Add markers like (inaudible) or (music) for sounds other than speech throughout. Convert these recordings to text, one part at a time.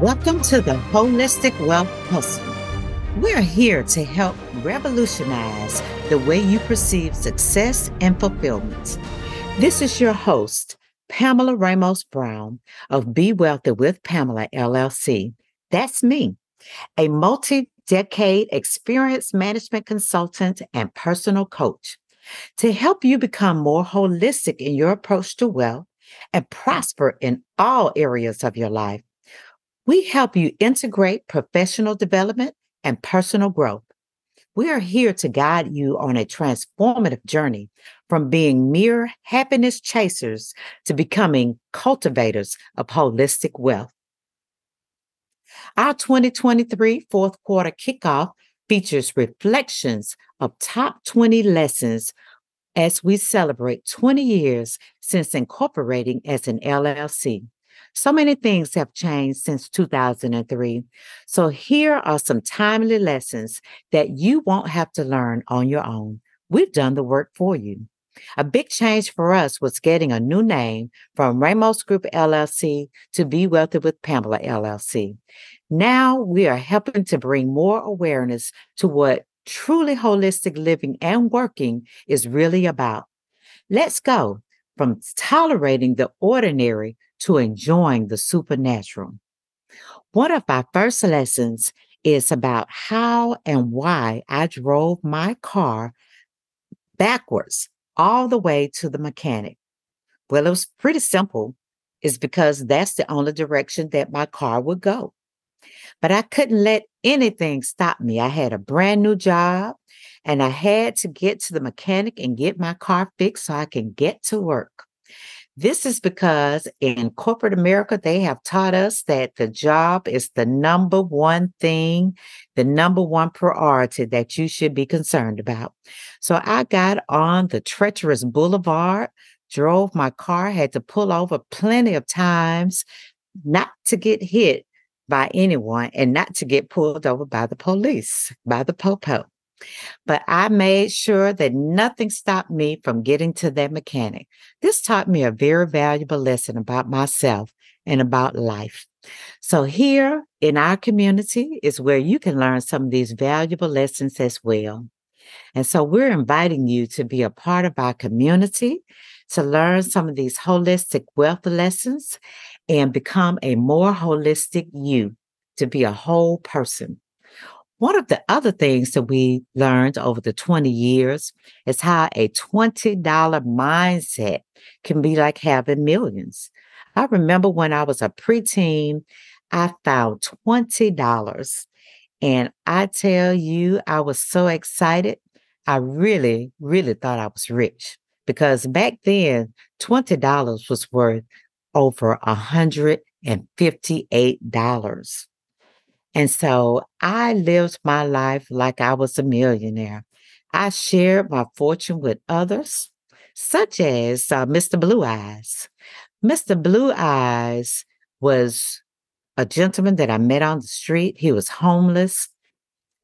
Welcome to the Holistic Wealth Hustle. We're here to help revolutionize the way you perceive success and fulfillment. This is your host, Pamela Ramos Brown of Be Wealthy with Pamela LLC. That's me, a multi decade experienced management consultant and personal coach to help you become more holistic in your approach to wealth and prosper in all areas of your life. We help you integrate professional development and personal growth. We are here to guide you on a transformative journey from being mere happiness chasers to becoming cultivators of holistic wealth. Our 2023 fourth quarter kickoff features reflections of top 20 lessons as we celebrate 20 years since incorporating as an LLC. So many things have changed since 2003. So here are some timely lessons that you won't have to learn on your own. We've done the work for you. A big change for us was getting a new name from Ramos Group LLC to Be Wealthy with Pamela LLC. Now we are helping to bring more awareness to what truly holistic living and working is really about. Let's go from tolerating the ordinary to enjoying the supernatural. One of our first lessons is about how and why I drove my car backwards all the way to the mechanic. Well, it was pretty simple. It's because that's the only direction that my car would go. But I couldn't let anything stop me. I had a brand new job and I had to get to the mechanic and get my car fixed so I can get to work. This is because in corporate America, they have taught us that the job is the number one thing, the number one priority that you should be concerned about. So I got on the treacherous boulevard, drove my car, had to pull over plenty of times not to get hit by anyone and not to get pulled over by the police, by the popo. But I made sure that nothing stopped me from getting to that mechanic. This taught me a very valuable lesson about myself and about life. So, here in our community is where you can learn some of these valuable lessons as well. And so, we're inviting you to be a part of our community to learn some of these holistic wealth lessons and become a more holistic you, to be a whole person. One of the other things that we learned over the 20 years is how a $20 mindset can be like having millions. I remember when I was a preteen, I found $20. And I tell you, I was so excited. I really, really thought I was rich because back then, $20 was worth over $158. And so I lived my life like I was a millionaire. I shared my fortune with others, such as uh, Mr. Blue Eyes. Mr. Blue Eyes was a gentleman that I met on the street. He was homeless,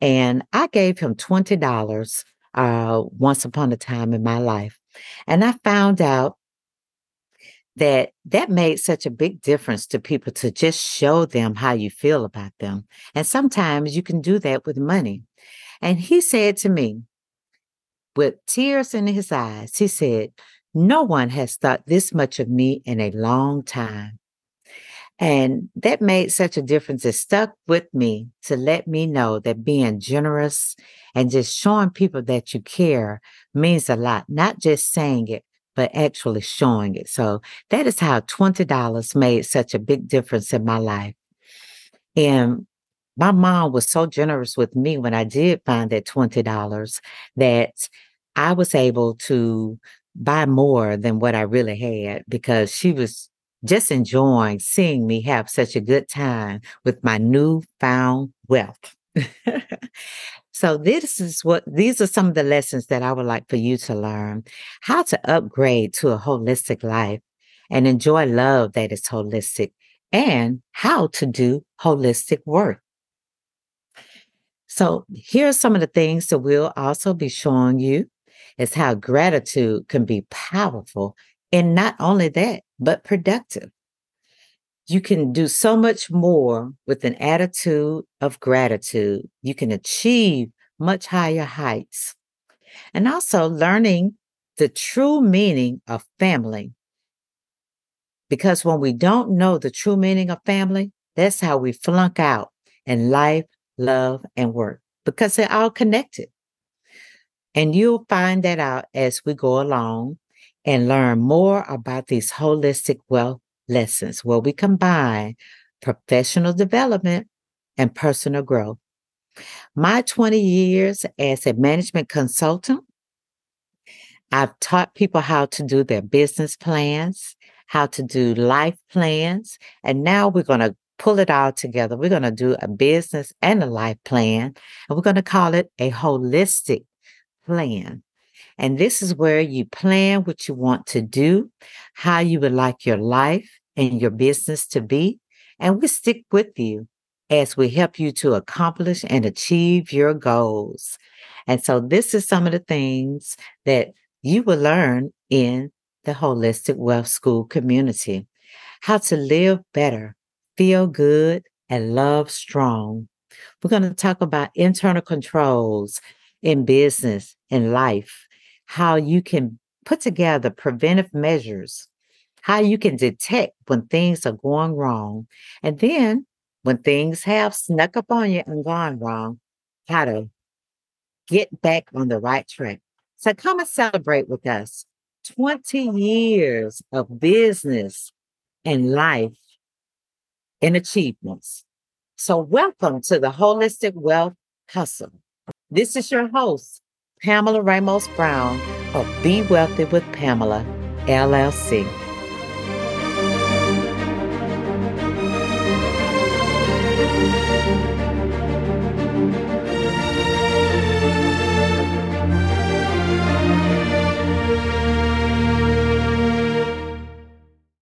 and I gave him $20 uh, once upon a time in my life. And I found out that that made such a big difference to people to just show them how you feel about them. And sometimes you can do that with money. And he said to me, with tears in his eyes, he said, No one has thought this much of me in a long time. And that made such a difference. It stuck with me to let me know that being generous and just showing people that you care means a lot, not just saying it, but actually showing it. So that is how $20 made such a big difference in my life. And my mom was so generous with me when I did find that $20 that I was able to buy more than what I really had because she was just enjoying seeing me have such a good time with my newfound wealth. (laughs) So this is what these are some of the lessons that I would like for you to learn. How to upgrade to a holistic life and enjoy love that is holistic and how to do holistic work. So here are some of the things that we'll also be showing you is how gratitude can be powerful and not only that, but productive. You can do so much more with an attitude of gratitude. You can achieve much higher heights. And also learning the true meaning of family. Because when we don't know the true meaning of family, that's how we flunk out in life, love, and work because they're all connected. And you'll find that out as we go along and learn more about these holistic wealth lessons where we combine professional development and personal growth. My 20 years as a management consultant, I've taught people how to do their business plans, how to do life plans, and now we're going to pull it all together. We're going to do a business and a life plan, and we're going to call it a holistic plan. And this is where you plan what you want to do, how you would like your life and your business to be. And we stick with you as we help you to accomplish and achieve your goals. And so, this is some of the things that you will learn in the Holistic Wealth School community how to live better, feel good, and love strong. We're going to talk about internal controls in business and life, how you can put together preventive measures, how you can detect when things are going wrong, and then when things have snuck up on you and gone wrong, how to get back on the right track. So come and celebrate with us 20 years of business and life and achievements. So, welcome to the Holistic Wealth Hustle. This is your host, Pamela Ramos Brown of Be Wealthy with Pamela, LLC.